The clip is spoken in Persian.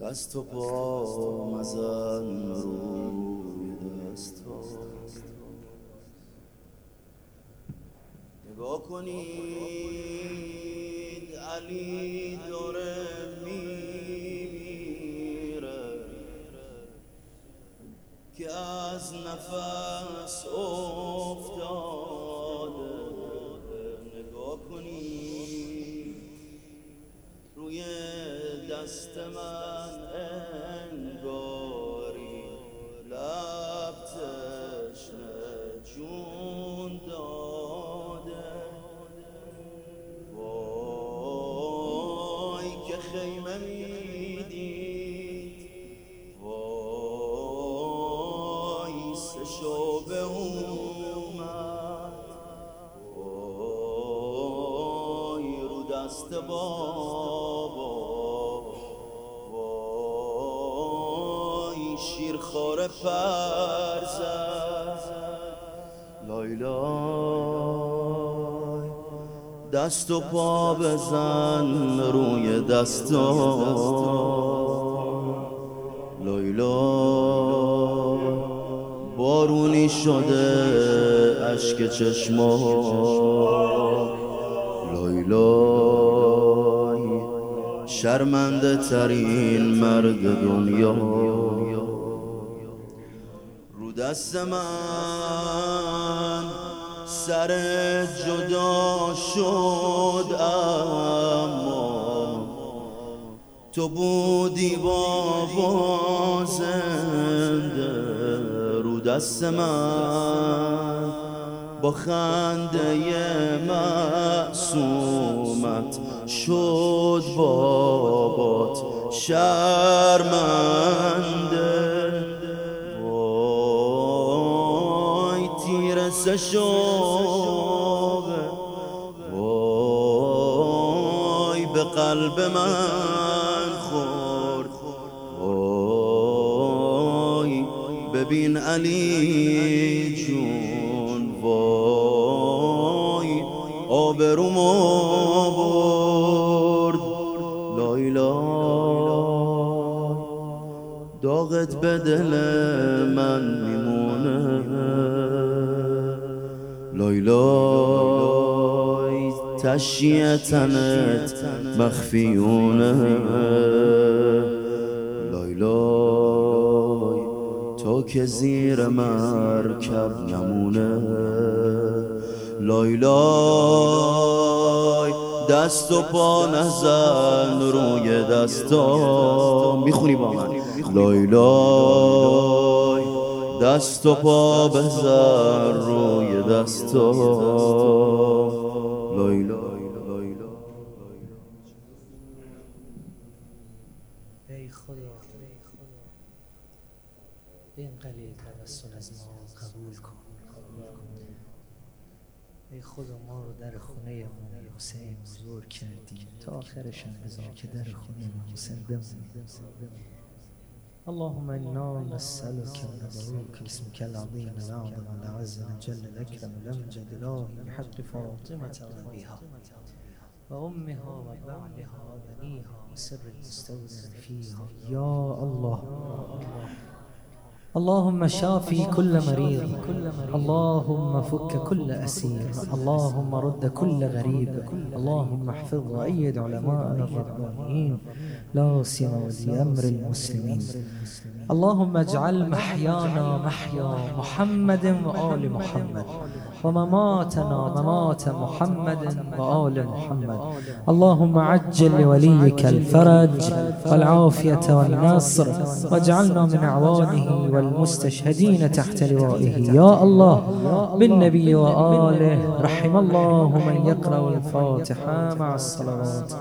دست و پا مزن روی دست نگاه کنید علی داره میمیره. که از نفس افتاده دست من انگاری لب تشنه جون داده. وای که خیمه می‌دید وای سه شعبه اومد. وای رو دست بابا شیرخواره پر لایلای دست و پا بزن روی دستا لایلا بارونی شده اشک چشما. لایلای شرمنده ترین مرد دنیا. دست من سر جدا شد اما تو بودی بابا زنده رو دست من با خنده معصومت شد بابات سه وای به قلب من خورد. وای ببین علی جون. وای آبروم برد لایلا. داغت به دل من میمونه. لایلای تشیه مخفیونه. لایلای تو که زیر مرکب نمونه. لایلای دست و پا نزن روی دستا می‌خونی با من؟ لایلای دست و پا بزر روی دستا لایلا ای خدا این قلیل توسل از ما قبول کن. ای خدا ما رو در خونه امام حسین بزرگ کردی. تا آخرش هم بذار که در خونه امام حسین بمونی. اللهم إنا نسألك وندعوك باسمك العظيم الأعظم الأعز الجل الأكرم الأمجد الإله بحق فاطمة وأبيها وأمها وبعدها وبنيها وسر المستودع فيها. يا الله. اللهم شافي كل مريض. اللهم فك كل أسير. اللهم رد كل غريب. اللهم احفظ وأيد علماءنا الربانيين. لا سيما ولي أمر المسلمين. اللهم اجعل محيانا محيا محمد وآل محمد ومماتنا ممات محمد وآل محمد. اللهم عجل لوليك الفرج والعافية والنصر واجعلنا من أعوانه والمستشهدين تحت لوائه. يا الله بالنبي وآله رحم الله من يقرأ الفاتحة مع الصلوات.